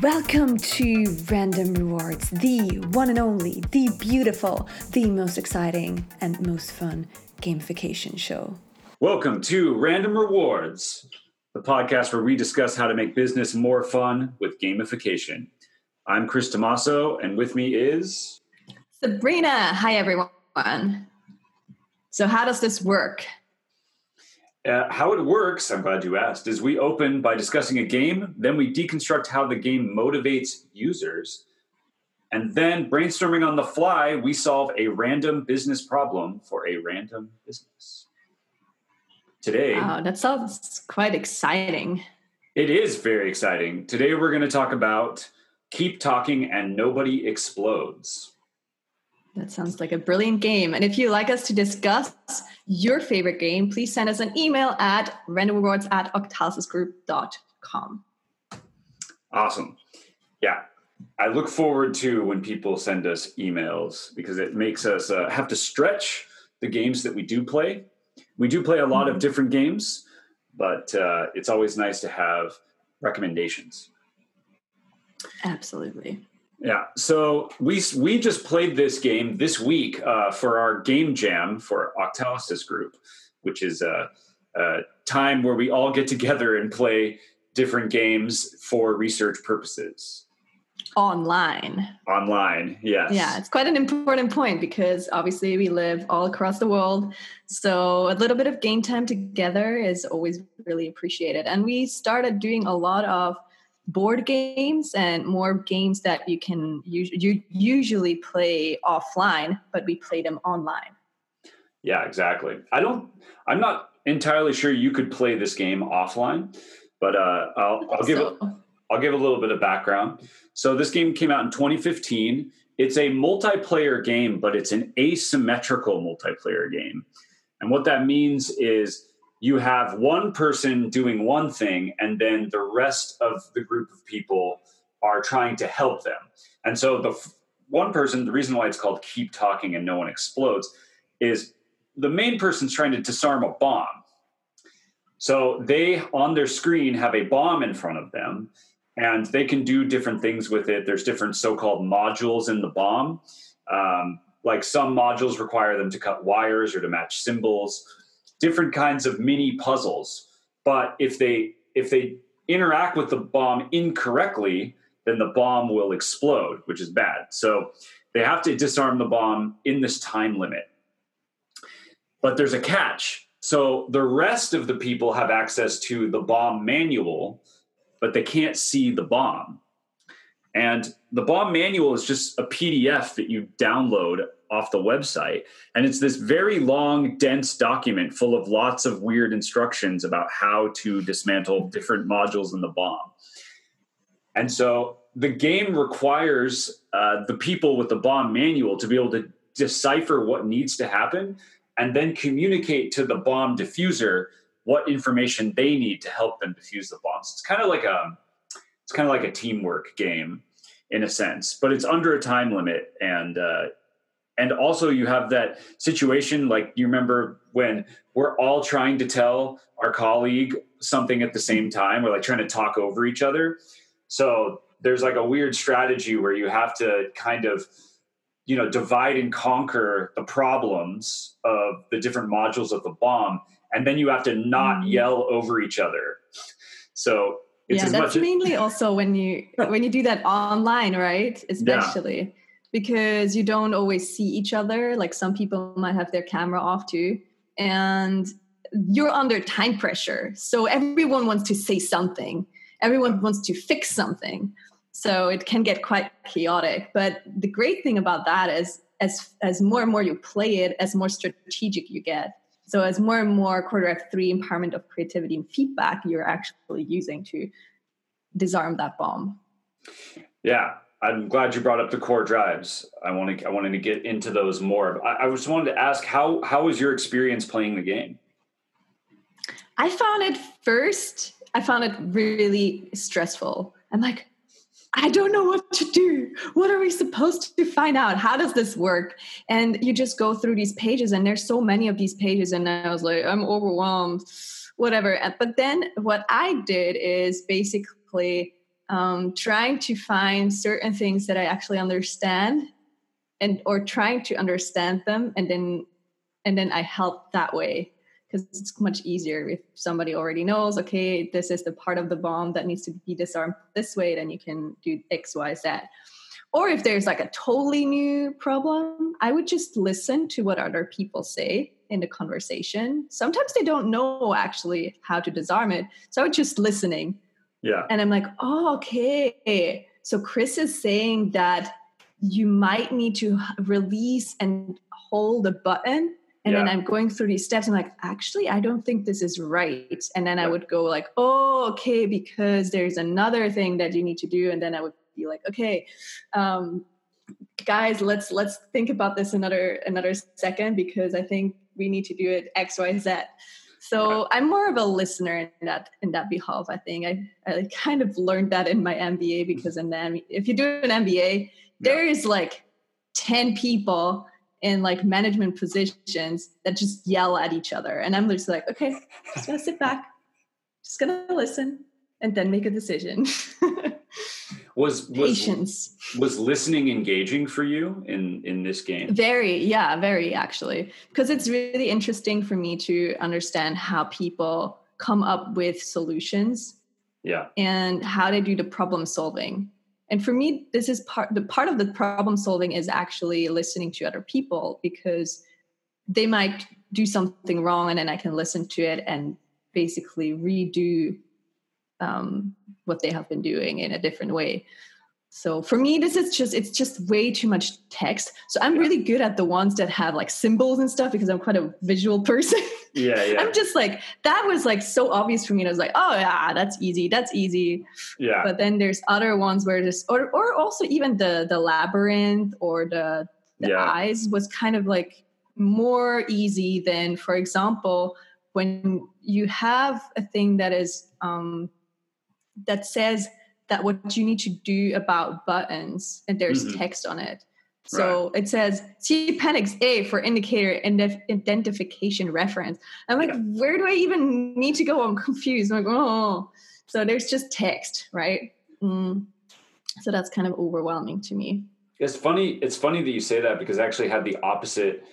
Welcome to Random Rewards, the one and only, the beautiful, the most exciting, and most fun gamification show. Welcome to Random Rewards, the podcast where we discuss how to make business more fun with gamification. I'm Chris Tomaso, and with me is Sabrina. Hi, everyone. So, how does this work? Uh, how it works, I'm glad you asked, is we open by discussing a game, then we deconstruct how the game motivates users, and then brainstorming on the fly, we solve a random business problem for a random business. Today, wow, that sounds quite exciting. It is very exciting. Today, we're going to talk about Keep Talking and Nobody Explodes. That sounds like a brilliant game. And if you'd like us to discuss your favorite game, please send us an email at randomrewards at octalysisgroup.com. Awesome. Yeah. I look forward to when people send us emails because it makes us uh, have to stretch the games that we do play. We do play a lot mm-hmm. of different games, but uh, it's always nice to have recommendations. Absolutely. Yeah. So we we just played this game this week uh, for our game jam for Octalysis Group, which is a, a, time where we all get together and play different games for research purposes. Online. Online, yes. Yeah, it's quite an important point because obviously we live all across the world. So a little bit of game time together is always really appreciated. And we started doing a lot of board games and more games that you can you usually play offline, but we play them online. Yeah, exactly. I don't. I'm not entirely sure you could play this game offline, but uh, I'll, I'll give so. a, I'll give a little bit of background. So this game came out in 2015. It's a multiplayer game, but it's an asymmetrical multiplayer game. And what that means is you have one person doing one thing and then the rest of the group of people are trying to help them. And so the f- one person the reason why it's called keep talking and no one explodes is the main person's trying to disarm a bomb. So they on their screen have a bomb in front of them and they can do different things with it. There's different so-called modules in the bomb. Um, like some modules require them to cut wires or to match symbols different kinds of mini puzzles. But if they if they interact with the bomb incorrectly, then the bomb will explode, which is bad. So they have to disarm the bomb in this time limit. But there's a catch. So the rest of the people have access to the bomb manual, but they can't see the bomb. And the bomb manual is just a PDF that you download off the website. And it's this very long, dense document full of lots of weird instructions about how to dismantle different modules in the bomb. And so the game requires uh, the people with the bomb manual to be able to decipher what needs to happen and then communicate to the bomb diffuser what information they need to help them defuse the bombs. It's kind of like a it's kind of like a teamwork game in a sense, but it's under a time limit. And uh, and also you have that situation like you remember when we're all trying to tell our colleague something at the same time we're like trying to talk over each other. So there's like a weird strategy where you have to kind of you know divide and conquer the problems of the different modules of the bomb and then you have to not mm. yell over each other. So yeah that's mainly also when you when you do that online right especially yeah because you don't always see each other. Like some people might have their camera off too. And you're under time pressure. So everyone wants to say something, everyone wants to fix something. So it can get quite chaotic. But the great thing about that is as as more and more you play it, as more strategic you get. So as more and more quarter three empowerment of creativity and feedback you're actually using to disarm that bomb. Yeah, I'm glad you brought up the core drives. I want to I wanted to get into those more. I, I just wanted to ask how how was your experience playing the game? I found it first. I found it really stressful. I'm like, I don't know what to do. What are we supposed to find out? How does this work? And you just go through these pages, and there's so many of these pages, and I was like, I'm overwhelmed, whatever. But then what I did is basically um, trying to find certain things that I actually understand and or trying to understand them and then and then I help that way because it's much easier if somebody already knows okay this is the part of the bomb that needs to be disarmed this way then you can do x y z. Or if there's like a totally new problem i would just listen to what other people say in the conversation. Sometimes they don't know actually how to disarm it so i would just listening. Yeah. And i'm like oh okay. So chris is saying that you might need to release and hold a button and yeah. then i'm going through these steps i'm like actually i don't think this is right. And then yeah. i would go like oh okay because there's another thing that you need to do. And then i would be like okay um, guys let's let's think about this another another second because i think we need to do it x y z. So i'm more of a listener in that in that behalf i think. I, I kind of learned that in my mba because in then if you do an mba there is like 10 people in like management positions that just yell at each other. And I'm just like, okay, just gonna sit back, just gonna listen, and then make a decision. was, was patience. was listening engaging for you in in this game? Very yeah very actually. Because it's really interesting for me to understand how people come up with solutions yeah. and how they do the problem solving and for me this is part the part of the problem solving is actually listening to other people because they might do something wrong and then i can listen to it and basically redo um, what they have been doing in a different way so for me this is just it's just way too much text. So i'm really good at the ones that have like symbols and stuff because i'm quite a visual person. Yeah, yeah. i'm just like that was like so obvious for me and i was like oh yeah that's easy that's easy. Yeah. But then there's other ones where just or or also even the the labyrinth or the the yeah. eyes was kind of like more easy than for example when you have a thing that is um that says that what you need to do about buttons and there's mm-hmm. text on it so right. it says see appendix A for indicator identification reference. I'm like, yeah. where do I even need to go? I'm confused. I'm like, oh, so there's just text, right? Mm. So that's kind of overwhelming to me. It's funny. It's funny that you say that because I actually had the opposite.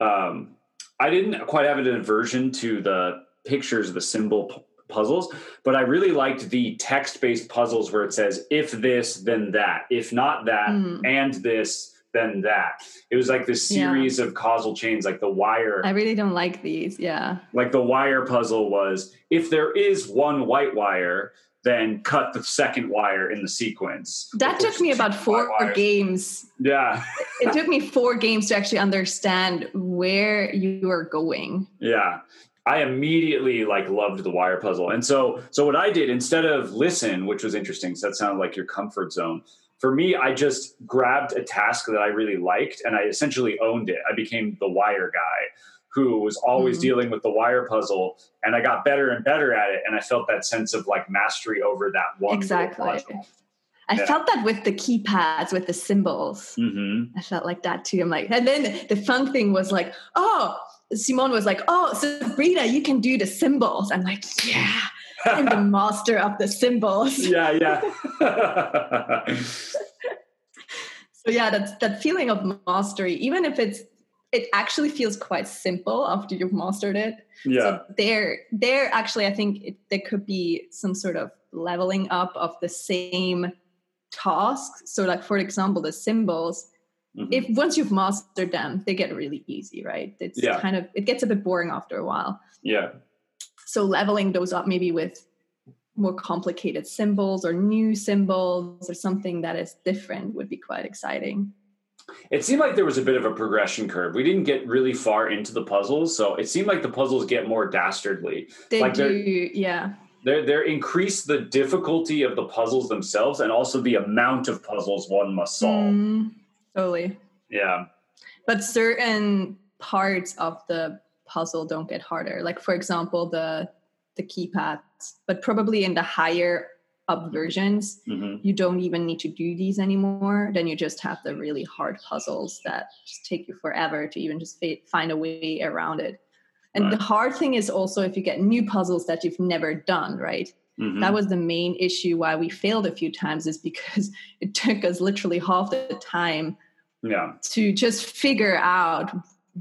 Um, I didn't quite have an aversion to the pictures, the symbol puzzles, but I really liked the text based puzzles where it says, if this, then that, if not that, mm. and this, then that. It was like this series yeah. of causal chains, like the wire. I really don't like these. Yeah. Like the wire puzzle was if there is one white wire, then cut the second wire in the sequence. That took me about four games. Yeah. it took me four games to actually understand where you are going. Yeah. I immediately like loved the wire puzzle. And so so what I did instead of listen, which was interesting, so that sounded like your comfort zone. For me, I just grabbed a task that I really liked and I essentially owned it. I became the wire guy who was always mm-hmm. dealing with the wire puzzle and I got better and better at it and I felt that sense of like mastery over that one exactly. I yeah. felt that with the keypads, with the symbols. Mm-hmm. I felt like that too. I'm like, and then the fun thing was like, oh, Simone was like, "Oh, Sabrina, you can do the symbols." I'm like, "Yeah, I'm the master of the symbols." Yeah, yeah. so yeah, that's that feeling of mastery, even if it's it actually feels quite simple after you've mastered it. Yeah. So there, there actually, I think it, there could be some sort of leveling up of the same tasks. So, like for example, the symbols Mm-hmm. If once you've mastered them, they get really easy, right? It's yeah. kind of it gets a bit boring after a while. Yeah. So leveling those up maybe with more complicated symbols or new symbols or something that is different would be quite exciting. It seemed like there was a bit of a progression curve. We didn't get really far into the puzzles, so it seemed like the puzzles get more dastardly. They like do, yeah. They're, they're increase the difficulty of the puzzles themselves and also the amount of puzzles one must solve. Mm, Totally. Yeah. But certain parts of the puzzle don't get harder. Like for example, the the keypads. But probably in the higher up versions, mm-hmm. you don't even need to do these anymore. Then you just have the really hard puzzles that just take you forever to even just find a way around it. And right. the hard thing is also if you get new puzzles that you've never done, right? Mm-hmm. That was the main issue why we failed a few times is because it took us literally half the time yeah. to just figure out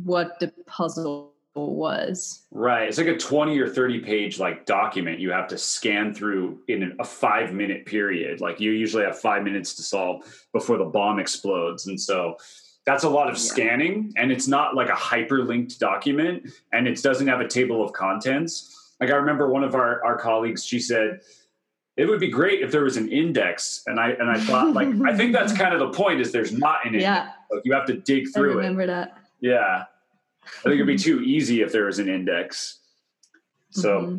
what the puzzle was. Right. It's like a 20 or 30 page like document you have to scan through in a 5 minute period. Like you usually have 5 minutes to solve before the bomb explodes. And so that's a lot of scanning and it's not like a hyperlinked document and it doesn't have a table of contents. Like I remember one of our our colleagues she said it would be great if there was an index. And i and i thought like i think that's kind of the point is there's not an yeah. index. Like you have to dig through I remember it that. Yeah. I think it'd be too easy if there was an index. So mm-hmm.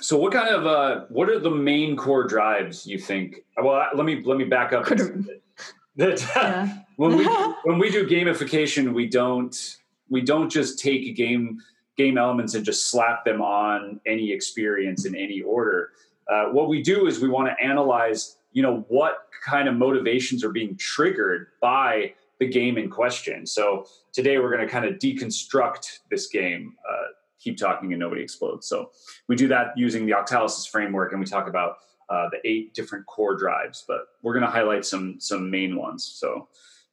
so what kind of uh what are the main core drives you think well let me let me back up. That yeah. when we when we do gamification we don't we don't just take a game game elements and just slap them on any experience in any order uh, what we do is we want to analyze, you know, what kind of motivations are being triggered by the game in question. So today we're going to kind of deconstruct this game. Uh, keep talking and nobody explodes. So we do that using the Octalysis framework, and we talk about uh, the eight different core drives. But we're going to highlight some some main ones. So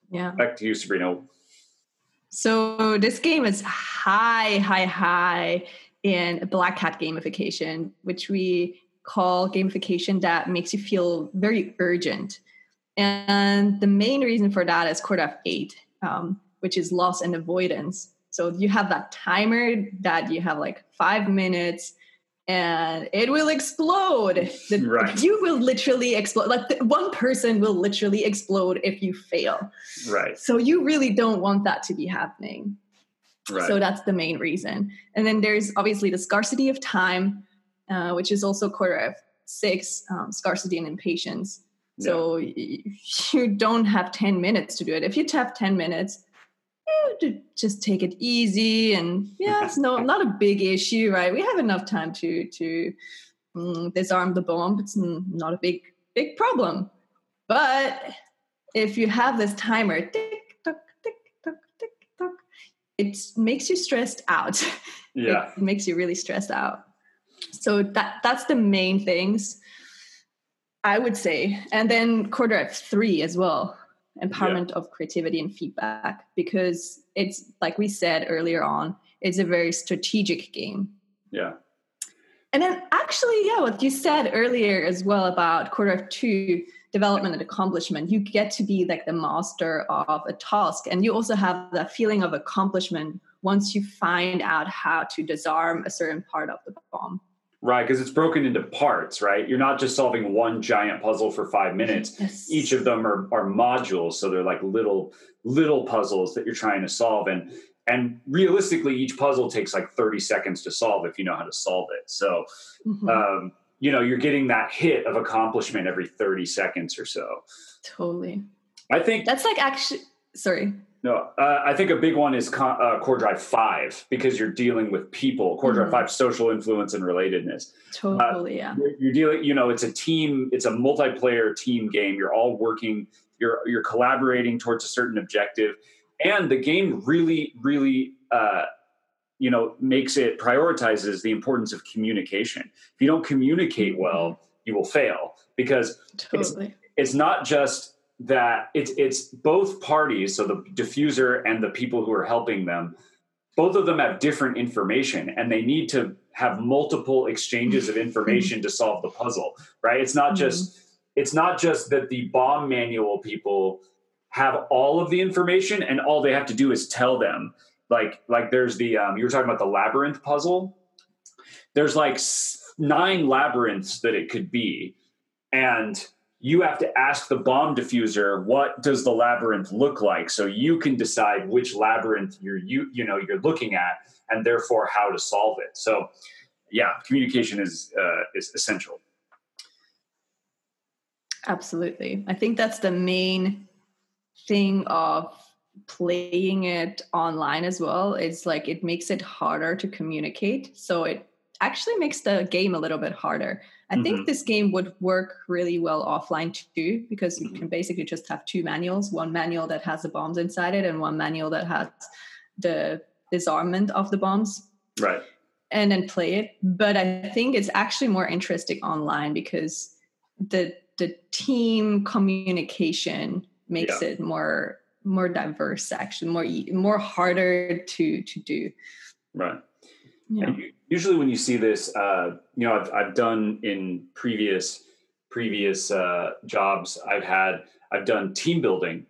yeah, back to you, Sabrina. So this game is high, high, high in black hat gamification, which we call gamification that makes you feel very urgent. And the main reason for that is Core 8, um, which is loss and avoidance. So you have that timer that you have like five minutes and it will explode. The, right. You will literally explode. Like the, one person will literally explode if you fail. Right. So you really don't want that to be happening. Right. So that's the main reason. And then there's obviously the scarcity of time uh, which is also quarter of six, um, scarcity and impatience. So yeah. you don't have 10 minutes to do it. If you have 10 minutes, just take it easy and yeah, it's no not a big issue, right? We have enough time to to um, disarm the bomb. It's not a big big problem. But if you have this timer, tick tock, tick tock, tick tock, it makes you stressed out. Yeah, it makes you really stressed out so that that's the main things i would say and then core drive 3 as well empowerment yeah. of creativity and feedback because it's like we said earlier on it's a very strategic game. Yeah. And then actually yeah what you said earlier as well about core drive 2 development and accomplishment you get to be like the master of a task. And you also have that feeling of accomplishment once you find out how to disarm a certain part of the Right, because it's broken into parts, right? You're not just solving one giant puzzle for five minutes. Yes. Each of them are, are modules, so they're like little little puzzles that you're trying to solve. And and realistically, each puzzle takes like 30 seconds to solve if you know how to solve it. So, mm-hmm. um, you know, you're getting that hit of accomplishment every 30 seconds or so. Totally. I think that's like actually. Sorry. No, uh, I think a big one is con- uh, Core Drive 5 because you're dealing with people. Core Drive mm-hmm. 5, social influence and relatedness. Totally, uh, yeah. You're, you're, dealing, you know, it's a team, it's a multiplayer team game. You're all working, you're, you're collaborating towards a certain objective. And the game really, really, uh, you know, makes it prioritizes the importance of communication. If you don't communicate well, mm-hmm. you will fail because totally. it's, it's not just that it's it's both parties, so the diffuser and the people who are helping them, both of them have different information and they need to have multiple exchanges of information to solve the puzzle, right? It's not just mm-hmm. it's not just that the bomb manual people have all of the information and all they have to do is tell them. Like like there's the um, you were talking about the labyrinth puzzle. There's like nine labyrinths that it could be, and you have to ask the bomb diffuser what does the labyrinth look like? So you can decide which labyrinth you're you you know you're looking at and therefore how to solve it. So yeah communication is uh, is essential. Absolutely. I think that's the main thing of playing it online as well. Is like it makes it harder to communicate. So it actually makes the game a little bit harder I mm-hmm. think this game would work really well offline too, because you can basically just have two manuals one manual that has the bombs inside it, and one manual that has the disarmament of the bombs. Right. and then play it. But I think it's actually more interesting online because the the team communication makes yeah. it more more diverse actually more more harder to to do right yeah. usually when you see this uh, you know I've, I've done in previous previous uh, jobs i've had i've done team building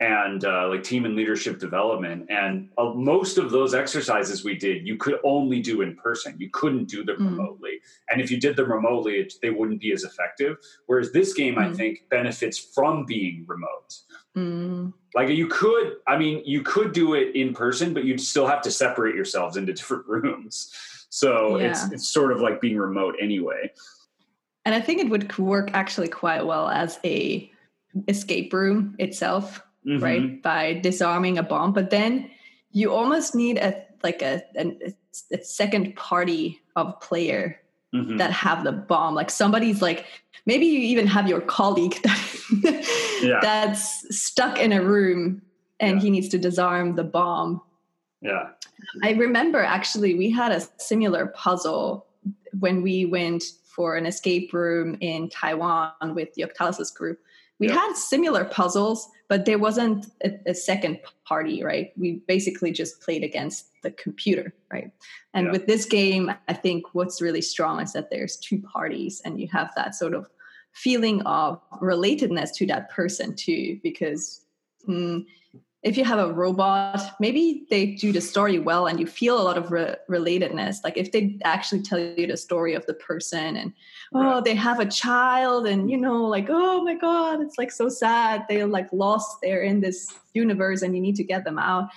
and uh, like team and leadership development. And uh, most of those exercises we did, you could only do in person. You couldn't do them mm. remotely. And if you did them remotely, it, they wouldn't be as effective. Whereas this game, mm. I think, benefits from being remote. Mm. Like you could, I mean, you could do it in person, but you'd still have to separate yourselves into different rooms. So yeah. it's it's sort of like being remote anyway. And I think it would work actually quite well as a escape room itself mm-hmm. right? By disarming a bomb. But then you almost need a like a, a, a second party of player mm-hmm. that have the bomb. Like somebody's like maybe you even have your colleague that, yeah. that's stuck in a room and yeah. he needs to disarm the bomb. Yeah. I remember actually we had a similar puzzle when we went for an escape room in Taiwan with the Octalysis group. We yeah. had similar puzzles, but there wasn't a, a, second party, right? We basically just played against the computer, right? And yeah. with this game, I think what's really strong is that there's two parties and you have that sort of feeling of relatedness to that person too, because mm, if you have a robot, maybe they do the story well and you feel a lot of re- relatedness. Like if they actually tell you the story of the person and, oh, they have a child and, you know, like, oh my God, it's like so sad. They're like lost. They're in this universe and you need to get them out.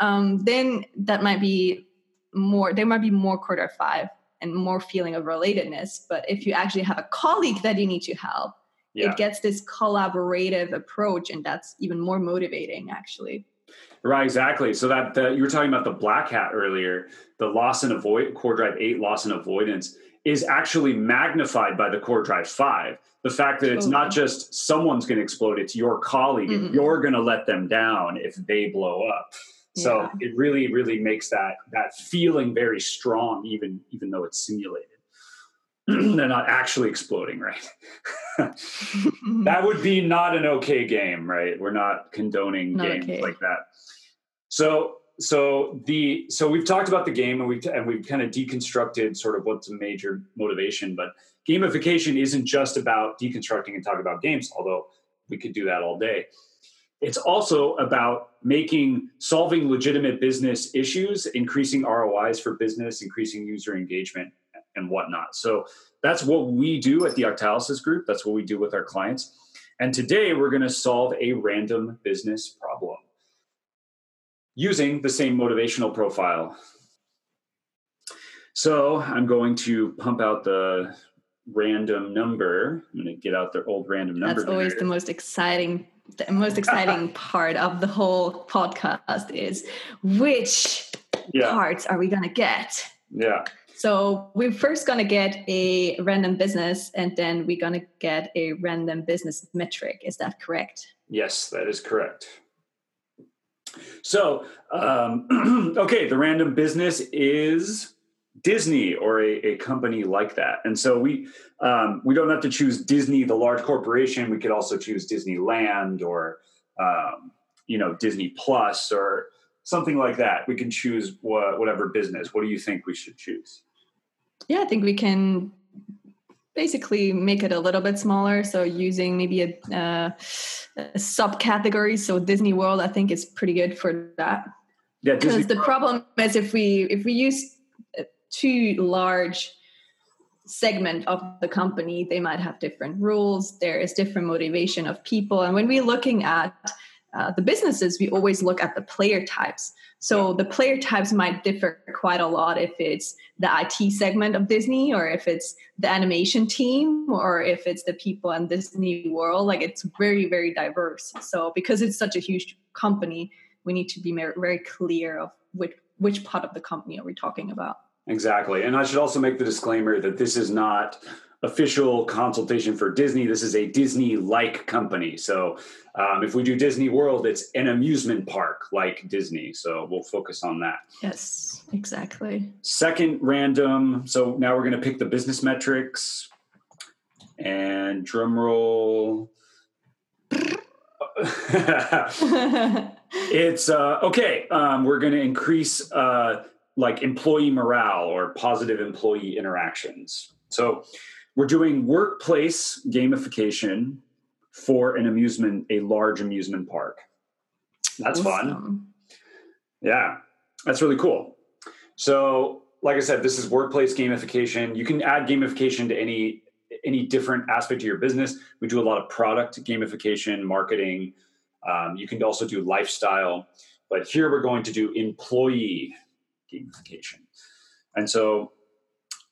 Um, then that might be more, there might be more quarter five and more feeling of relatedness. But if you actually have a colleague that you need to help, yeah. it gets this collaborative approach and that's even more motivating actually. Right exactly. So that the, you were talking about the black hat earlier. The loss and avoid core drive 8 loss and avoidance is actually magnified by the core drive 5 the fact that it's not just someone's going to explode it's your colleague. Mm-hmm. you're going to let them down if they blow up. So yeah. it really really makes that that feeling very strong even even though it's simulated they're not actually exploding, right? that would be not an okay game, right? We're not condoning not games okay. like that. So, so the so we've talked about the game and we've and we've kind of deconstructed sort of what's a major motivation, but gamification isn't just about deconstructing and talking about games, although we could do that all day. It's also about making solving legitimate business issues, increasing ROIs for business, increasing user engagement, and whatnot. So that's what we do at the Octalysis Group. That's what we do with our clients. And today we're going to solve a random business problem using the same motivational profile. So I'm going to pump out the random number. I'm going to get out the old random number. That's always the most exciting the most exciting part of the whole podcast is which yeah. parts are we going to get? Yeah. So we're first going to get a random business and then we're going to get a random business metric. Is that correct? Yes, that is correct. So, um, okay, the random business is Disney or a, a, company like that. And so we um, we don't have to choose Disney, the large corporation. We could also choose Disneyland or um, you know Disney Plus or something like that. We can choose wh- whatever business. What do you think we should choose? Yeah, I think we can basically make it a little bit smaller. So using maybe a, uh, a subcategory. So Disney World, I think is pretty good for that. Yeah, because the problem is if we if we use too large segment of the company, they might have different rules. There is different motivation of people, and when we're looking at uh, the businesses, we always look at the player types. So the player types might differ quite a lot if it's the IT segment of Disney or if it's the animation team or if it's the people in Disney World. Like it's very, very diverse. So because it's such a huge company, we need to be very clear of which, which part of the company are we talking about. Exactly. And I should also make the disclaimer that this is not official consultation for Disney. This is a Disney like company. So um, if we do Disney World, it's an amusement park like Disney. So we'll focus on that. Yes, exactly. Second random. So now we're going to pick the business metrics and drum roll. it's uh, okay. Um, we're going to increase uh, like employee morale or positive employee interactions. So we're doing workplace gamification for an amusement, a large amusement park. That's awesome. fun. Yeah, that's really cool. So, like I said, this is workplace gamification. You can add gamification to any any different aspect of your business. We do a lot of product gamification, marketing. Um, you can also do lifestyle, but here we're going to do employee gamification. And so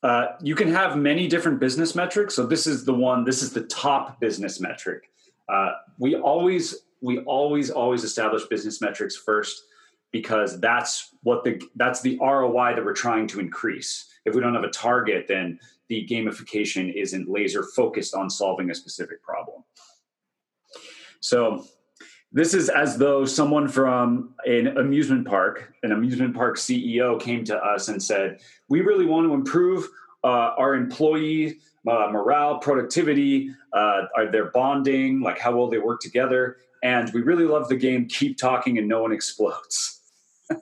uh, you can have many different business metrics. So this is the one. This is the top business metric. Uh, we always we always always establish business metrics first because that's what the that's the ROI that we're trying to increase. If we don't have a target, then the gamification isn't laser focused on solving a specific problem. So this is as though someone from an amusement park, an amusement park CEO, came to us and said, "We really want to improve uh, our employee uh, morale, productivity, uh, are their bonding, like how well they work together, and we really love the game. Keep talking, and no one explodes."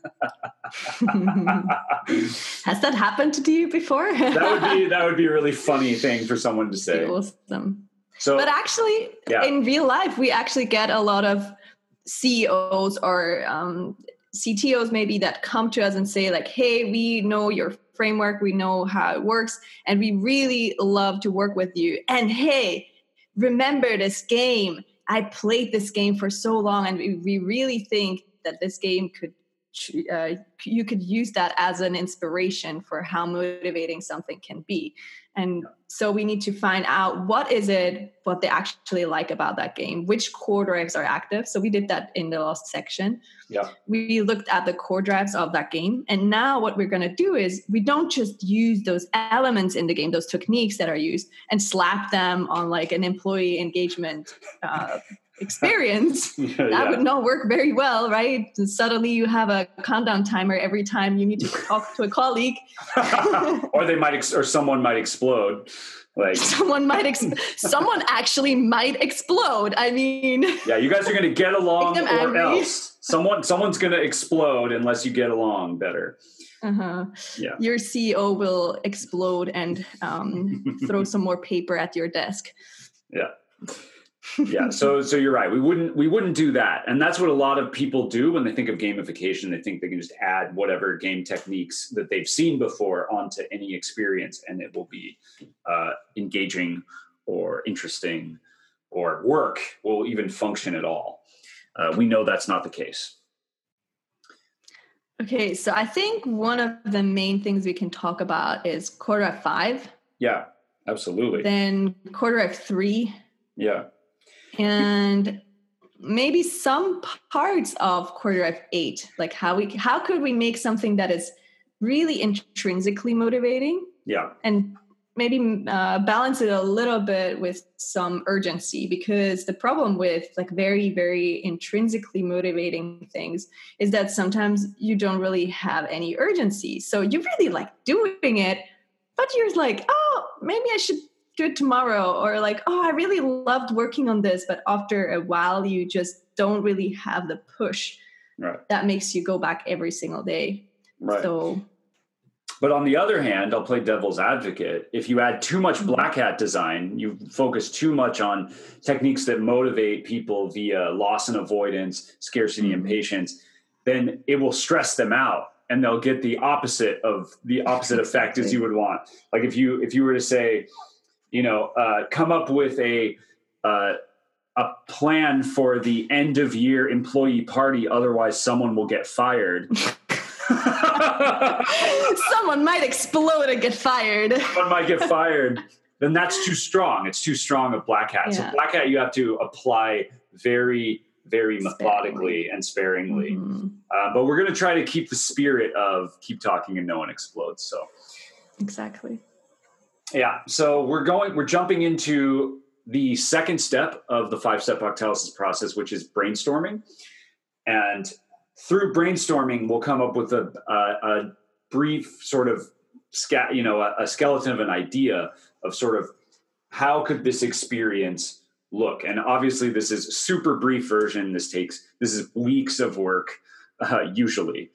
Has that happened to you before? that would be that would be a really funny thing for someone to say. Awesome. So, but actually, yeah. in real life, we actually get a lot of CEOs or um, CTOs maybe that come to us and say like, "Hey, we know your framework, we know how it works, and we really love to work with you." And hey, remember this game? I played this game for so long, and we, we really think that this game could uh, you could use that as an inspiration for how motivating something can be. And so we need to find out what is it what they actually like about that game which core drives are active. So we did that in the last section. Yeah. We looked at the core drives of that game. And now what we're going to do is we don't just use those elements in the game those techniques that are used and slap them on like an employee engagement uh, experience yeah, that yeah. would not work very well right and suddenly you have a countdown timer every time you need to talk to a colleague or they might ex- or someone might explode like someone might ex- someone actually might explode i mean yeah you guys are going to get along or angry. else someone someone's going to explode unless you get along better uh-huh. Yeah. Your CEO will explode and um, throw some more paper at your desk. Yeah yeah so so you're right. We wouldn't we wouldn't do that. And that's what a lot of people do when they think of gamification. They think they can just add whatever game techniques that they've seen before onto any experience and it will be uh, engaging or interesting or work will even function at all. Uh, we know that's not the case. Okay so i think one of the main things we can talk about is quarter f 5 yeah absolutely. Then quarter f 3 yeah and maybe some parts of quarter f 8 like how we how could we make something that is really intrinsically motivating? Yeah. And maybe uh, balance it a little bit with some urgency because the problem with like very very intrinsically motivating things is that sometimes you don't really have any urgency. So you really like doing it but you're like oh maybe i should do it tomorrow or like oh i really loved working on this but after a while you just don't really have the push right. that makes you go back every single day right so but on the other hand i'll play devil's advocate if you add too much mm-hmm. black hat design you focus too much on techniques that motivate people via loss and avoidance scarcity mm-hmm. and patience then it will stress them out and they'll get the opposite of the opposite effect as you would want like if you if you were to say you know, uh, come up with a uh, a plan for the end of year employee party. Otherwise, someone will get fired. someone might explode and get fired. Someone might get fired. then that's too strong. It's too strong of black hat. Yeah. So black hat, you have to apply very, very methodically and sparingly. Mm-hmm. Uh, but we're going to try to keep the spirit of keep talking and no one explodes. So exactly. Yeah. So we're going. We're jumping into the second step of the five step octalysis process, which is brainstorming, and through brainstorming, we'll come up with a, a, a brief sort of you know a, a skeleton of an idea of sort of how could this experience look and obviously this is super brief version this takes this is weeks of work uh, usually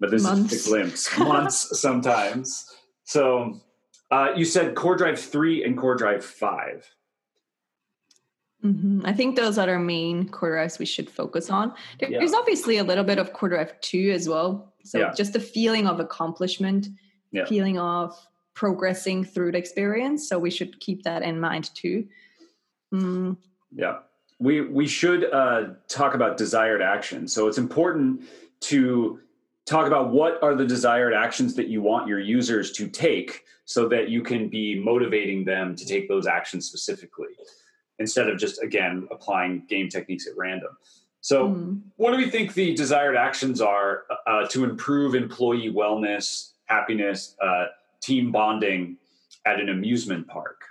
but this months. is a glimpse months sometimes so uh, you said core drive 3 and core drive 5 mm-hmm. I think those are our main core drives we should focus on. There's yeah. obviously a little bit of core drive 2 as well. So yeah. just the feeling of accomplishment, yeah. feeling of progressing through the experience. So we should keep that in mind too. Mm. Yeah. We, we should uh, talk about desired action. So it's important to talk about what are the desired actions that you want your users to take so that you can be motivating them to take those actions specifically instead of just again applying game techniques at random so mm. what do we think the desired actions are uh, to improve employee wellness happiness uh, team bonding at an amusement park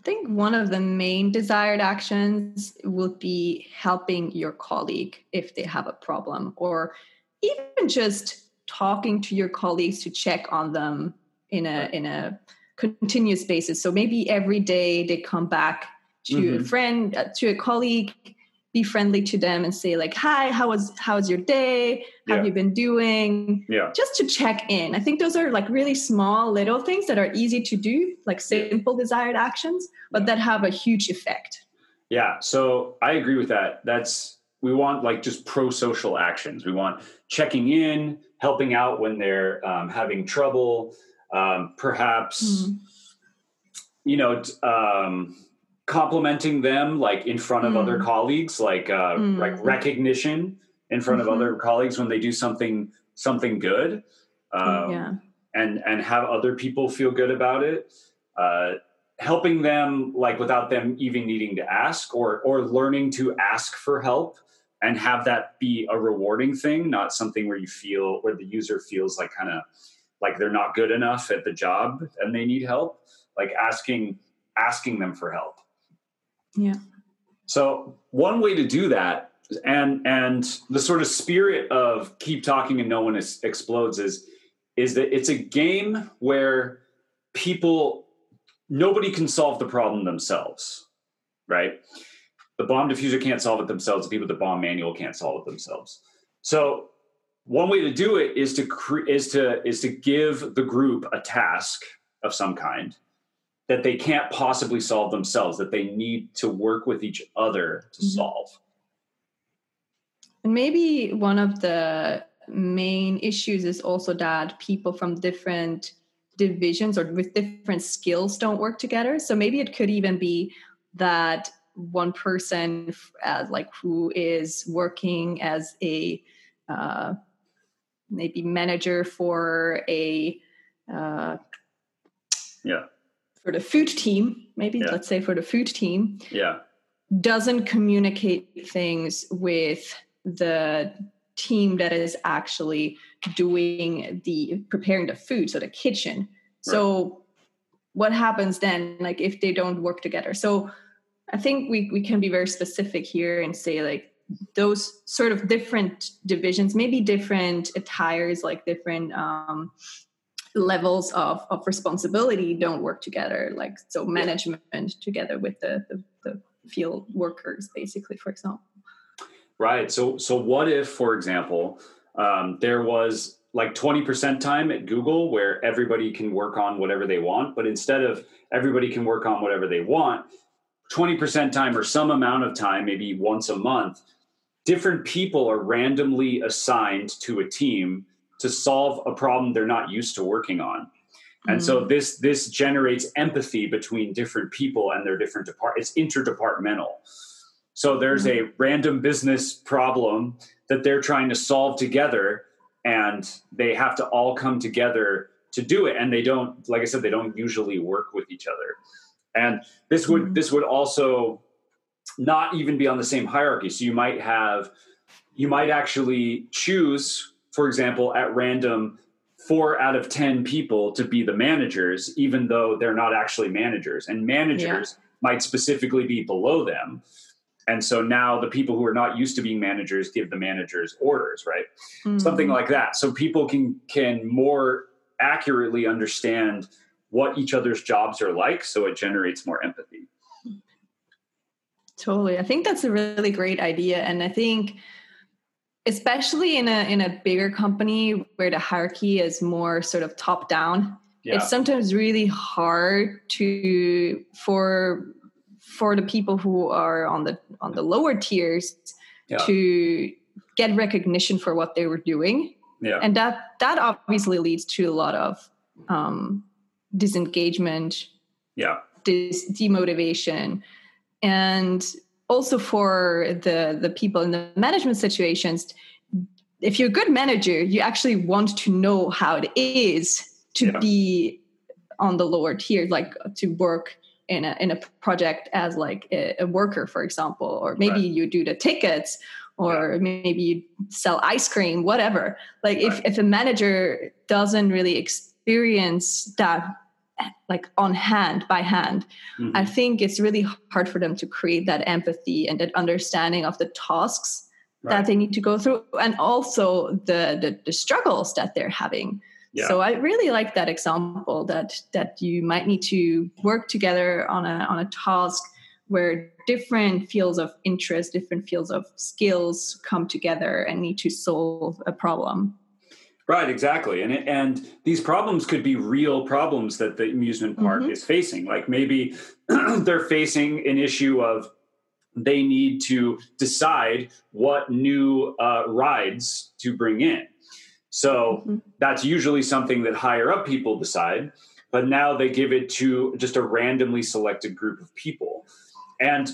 I think one of the main desired actions would be helping your colleague if they have a problem, or even just talking to your colleagues to check on them in a in a continuous basis. So maybe every day they come back to mm-hmm. a friend, uh, to a colleague, be friendly to them and say like hi how was how's your day? How yeah. have you been doing? Yeah. Just to check in. I think those are like really small little things that are easy to do like simple desired actions but yeah. that have a huge effect. Yeah. So i agree with that. That's we want like just pro-social actions. We want checking in helping out when they're um, having trouble um, perhaps mm-hmm. you know um, complimenting them like in front of mm. other colleagues like uh mm. like recognition in front mm-hmm. of other colleagues when they do something something good um, yeah. and and have other people feel good about it uh helping them like without them even needing to ask or or learning to ask for help and have that be a rewarding thing not something where you feel where the user feels like kind of like they're not good enough at the job and they need help like asking asking them for help yeah. So one way to do that, and and the sort of spirit of keep talking and no one is, explodes is is that it's a game where people nobody can solve the problem themselves, right? The bomb diffuser can't solve it themselves. The people with the bomb manual can't solve it themselves. So one way to do it is to cre- is to is to give the group a task of some kind that they can't possibly solve themselves, that they need to work with each other to mm-hmm. solve. And maybe one of the main issues is also that people from different divisions or with different skills don't work together. So maybe it could even be that one person, uh, like who is working as a uh, maybe manager for a uh, yeah for the food team, maybe yeah. let's say for the food team, yeah, doesn't communicate things with the team that is actually doing the preparing the food, so the kitchen. Right. So what happens then, like if they don't work together? So I think we we can be very specific here and say like those sort of different divisions, maybe different attires, like different um, levels of, of responsibility don't work together like so management yeah. together with the, the, the field workers basically for example right so so what if for example um, there was like 20% time at google where everybody can work on whatever they want but instead of everybody can work on whatever they want 20% time or some amount of time maybe once a month different people are randomly assigned to a team to solve a problem they're not used to working on and mm. so this this generates empathy between different people and their different depart it's interdepartmental so there's mm. a random business problem that they're trying to solve together and they have to all come together to do it and they don't like i said they don't usually work with each other and this would mm. this would also not even be on the same hierarchy so you might have you might actually choose for example, at random, four out of 10 people to be the managers, even though they're not actually managers. And managers yeah. might specifically be below them. And so now the people who are not used to being managers give the managers orders, right? Mm-hmm. Something like that. So people can can more accurately understand what each other's jobs are like so it generates more empathy. Totally. I think that's a really great idea and I think especially in a in a bigger company where the hierarchy is more sort of top down yeah. it's sometimes really hard to for for the people who are on the on the lower tiers yeah. to get recognition for what they were doing yeah. and that that obviously leads to a lot of um, disengagement yeah dis- demotivation and also for the the people in the management situations if you're a good manager you actually want to know how it is to yeah. be on the lower tier like to work in a in a project as like a, a worker for example or maybe right. you do the tickets or yeah. maybe you sell ice cream whatever like right. if if a manager doesn't really experience that like on hand by hand mm-hmm. i think it's really hard for them to create that empathy and that understanding of the tasks right. that they need to go through and also the, the, the struggles that they're having yeah. so i really like that example that that you might need to work together on a on a task where different fields of interest different fields of skills come together and need to solve a problem Right, exactly. And it, and these problems could be real problems that the amusement park mm-hmm. is facing. Like maybe they're facing an issue of they need to decide what new uh, rides to bring in. So mm-hmm. that's usually something that higher up people decide, but now they give it to just a randomly selected group of people. And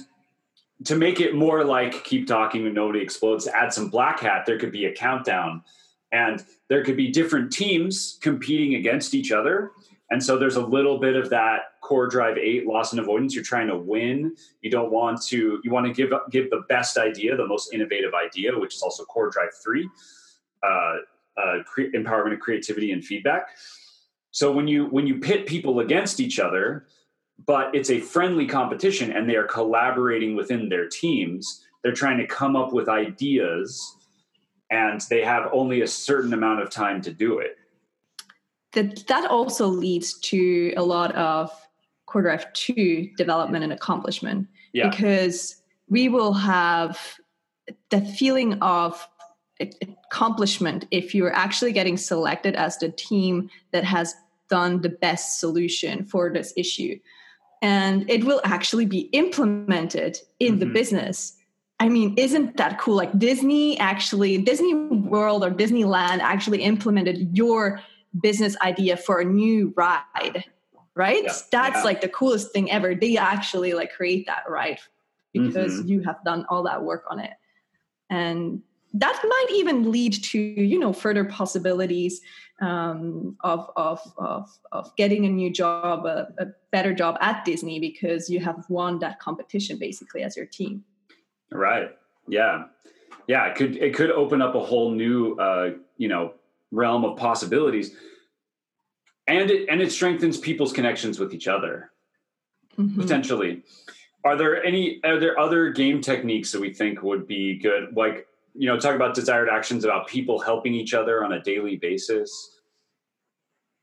to make it more like keep talking and nobody explodes, add some black hat, there could be a countdown and there could be different teams competing against each other. And so there's a little bit of that core drive 8 loss and avoidance. You're trying to win. You don't want to you want to give give the best idea the most innovative idea which is also core drive 3 uh, uh, cre- empowerment of creativity and feedback. So when you when you pit people against each other but it's a friendly competition and they are collaborating within their teams they're trying to come up with ideas and they have only a certain amount of time to do it. That that also leads to a lot of Core Drive 2 development and accomplishment yeah. because we will have the feeling of accomplishment if you're actually getting selected as the team that has done the best solution for this issue and it will actually be implemented in mm-hmm. the business I mean, isn't that cool? Like Disney actually, Disney World or Disneyland actually implemented your business idea for a new ride, right? Yeah, That's yeah. like the coolest thing ever. They actually like create that ride because mm-hmm. you have done all that work on it. And that might even lead to, you know, further possibilities um, of, of, of, of getting a new job, a, a better job at Disney because you have won that competition basically as your team. Right. Yeah. Yeah. It could it could open up a whole new uh, you know realm of possibilities, and it and it strengthens people's connections with each other mm-hmm. potentially. Are there any are there other game techniques that we think would be good? Like you know, talk about desired actions about people helping each other on a daily basis.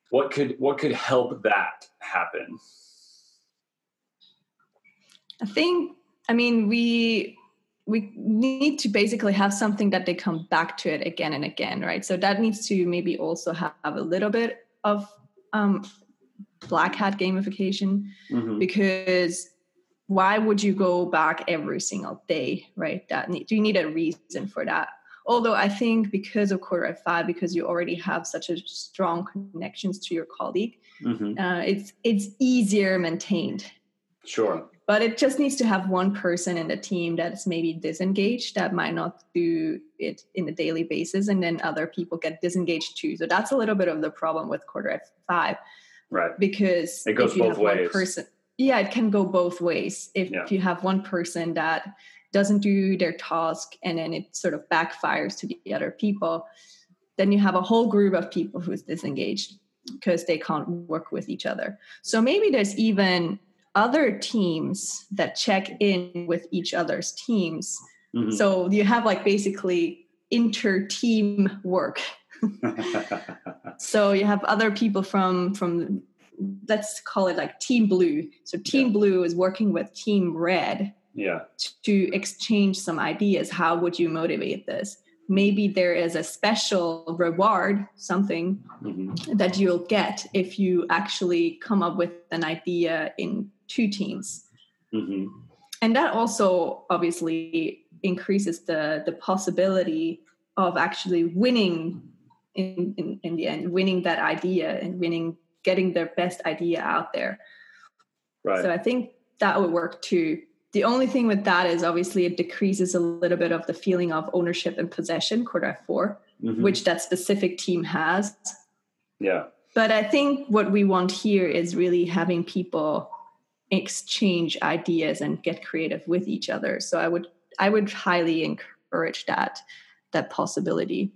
What could what could help that happen? I think I mean we we need to basically have something that they come back to it again and again right? So that needs to maybe also have a little bit of um, black hat gamification mm-hmm. because why would you go back every single day right? That need, do you need a reason for that. Although i think because of core drive 5 because you already have such a strong connections to your colleague mm-hmm. uh, it's it's easier maintained. Sure but it just needs to have one person in the team that's maybe disengaged that might not do it in a daily basis and then other people get disengaged too so that's a little bit of the problem with core drive 5 right because it goes if you both have ways. one person yeah it can go both ways if yeah. you have one person that doesn't do their task and then it sort of backfires to the other people then you have a whole group of people who's disengaged because they can't work with each other. So maybe there's even other teams that check in with each other's teams. Mm-hmm. So you have like basically inter team work. so you have other people from from let's call it like team blue. So team yeah. blue is working with team red. Yeah. To exchange some ideas. How would you motivate this? maybe there is a special reward, something mm-hmm. that you'll get if you actually come up with an idea in two teams. Mm-hmm. And that also obviously increases the, the possibility of actually winning in, in, in the end, winning that idea and winning, getting their best idea out there. Right. So I think that would work too the only thing with that is obviously it decreases a little bit of the feeling of ownership and possession, quarter 4 mm-hmm. which that specific team has. Yeah. But I think what we want here is really having people exchange ideas and get creative with each other. So I would I would highly encourage that that possibility.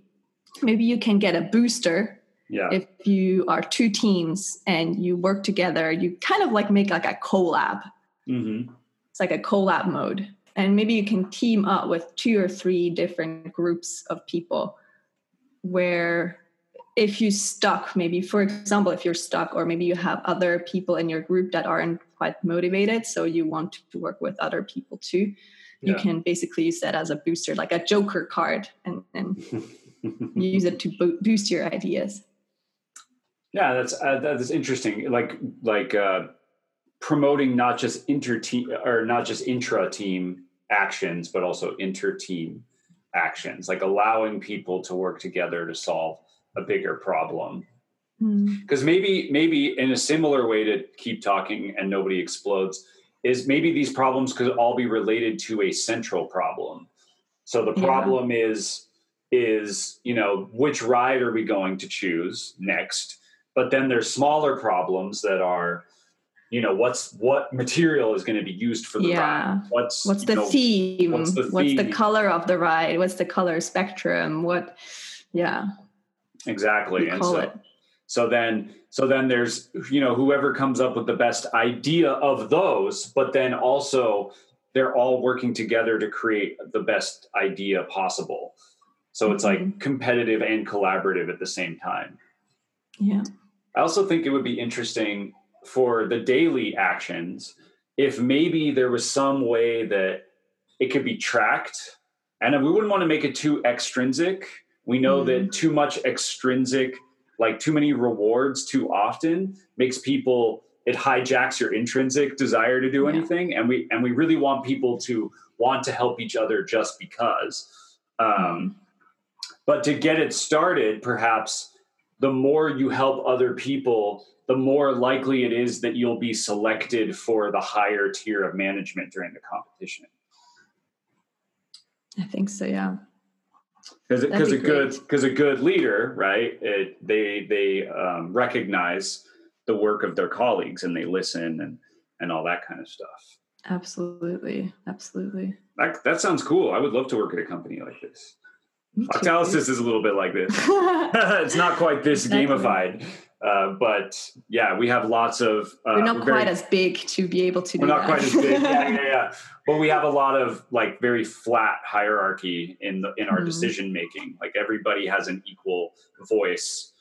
Maybe you can get a booster yeah. if you are two teams and you work together. You kind of like make like a collab. Mm-hmm it's like a collab mode and maybe you can team up with two or three different groups of people where if you stuck maybe for example if you're stuck or maybe you have other people in your group that aren't quite motivated so you want to work with other people too you can basically use that as a booster like a joker card and, and use it to bo- boost your ideas. Yeah that's uh, that's interesting like like uh promoting not just inter team or not just intra team actions, but also inter team actions, like allowing people to work together to solve a bigger problem. Because hmm. mm. maybe, maybe in a similar way to keep talking and nobody explodes, is maybe these problems could all be related to a central problem. So the problem yeah. is is you know which ride are we going to choose next? But then there's smaller problems that are you know what's what material is going to be used for the yeah. ride what's what's the know, theme what's the, what's the color of the ride what's the color spectrum what yeah exactly and so it. so then so then there's you know whoever comes up with the best idea of those but then also they're all working together to create the best idea possible so it's mm-hmm. like competitive and collaborative at the same time yeah i also think it would be interesting for the daily actions if maybe there was some way that it could be tracked and we wouldn't want to make it too extrinsic we know mm. that too much extrinsic like too many rewards too often makes people it hijacks your intrinsic desire to do yeah. anything and we and we really want people to want to help each other just because um, but to get it started perhaps the more you help other people the more likely it is that you'll be selected for the higher tier of management during the competition. I think so, yeah. Because because be a good because a good leader, right? It, they they um, recognize the work of their colleagues and they listen and and all that kind of stuff. Absolutely, absolutely. That that sounds cool. I would love to work at a company like this. Octalysis is a little bit like this. it's not quite this exactly. gamified, uh, but yeah, we have lots of. Uh, we're not we're quite very, as big to be able to. We're not that. quite as big. Yeah, yeah, yeah. But we have a lot of like very flat hierarchy in the in our mm-hmm. decision making. Like everybody has an equal voice,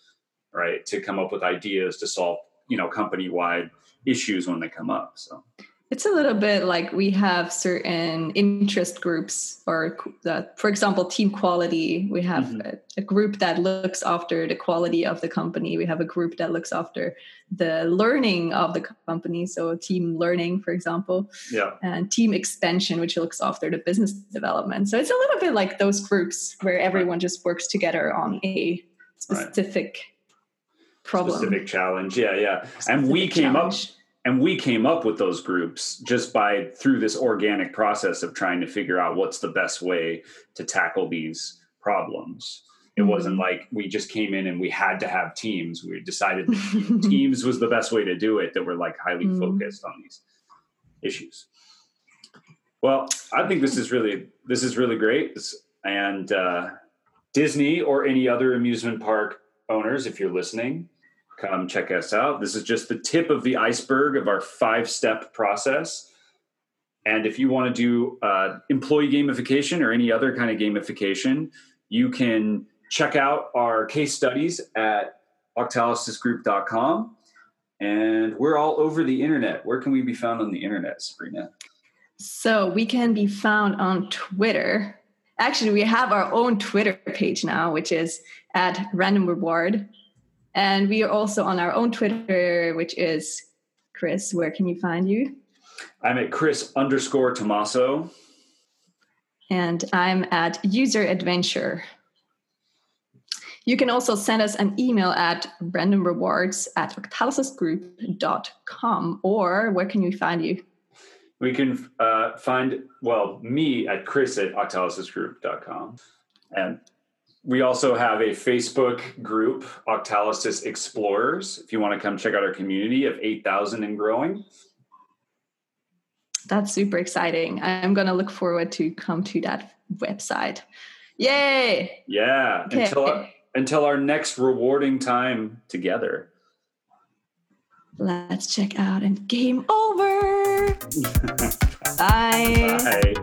right, to come up with ideas to solve you know company wide issues when they come up. So it's a little bit like we have certain interest groups, or the, for example, team quality. We have mm-hmm. a, a, group that looks after the quality of the company. We have a group that looks after the learning of the company. So, team learning, for example, yeah, and team expansion, which looks after the business development. So, it's a little bit like those groups where everyone right. just works together on a specific right. problem, specific challenge. Yeah, yeah. Specific and we came challenge. up and we came up with those groups just by through this organic process of trying to figure out what's the best way to tackle these problems it mm-hmm. wasn't like we just came in and we had to have teams we decided teams was the best way to do it that were like highly mm-hmm. focused on these issues well i think this is really this is really great and uh, Disney or any other amusement park owners, if you're listening, come check us out. This is just the tip of the iceberg of our five step process. And if you want to do uh, employee gamification or any other kind of gamification, you can check out our case studies at octalysisgroup.com. And we're all over the internet. Where can we be found on the internet, Sabrina? So we can be found on Twitter. Actually, we have our own Twitter page now, which is at Random Reward. And we are also on our own Twitter, which is Chris. Where can you find you? I'm at Chris underscore Tomaso. And I'm at User Adventure. You can also send us an email at randomrewards at octalysisgroup.com or where can we find you? We can uh, find, well, me at chris at octalysisgroup.com. And we also have a Facebook group, Octalysis Explorers, if you want to come check out our community of 8,000 and growing. That's super exciting. I'm going to look forward to come to that website. Yay! Yeah. Okay. Until, our, until our next rewarding time together. Let's check out and game over. Bye. Bye.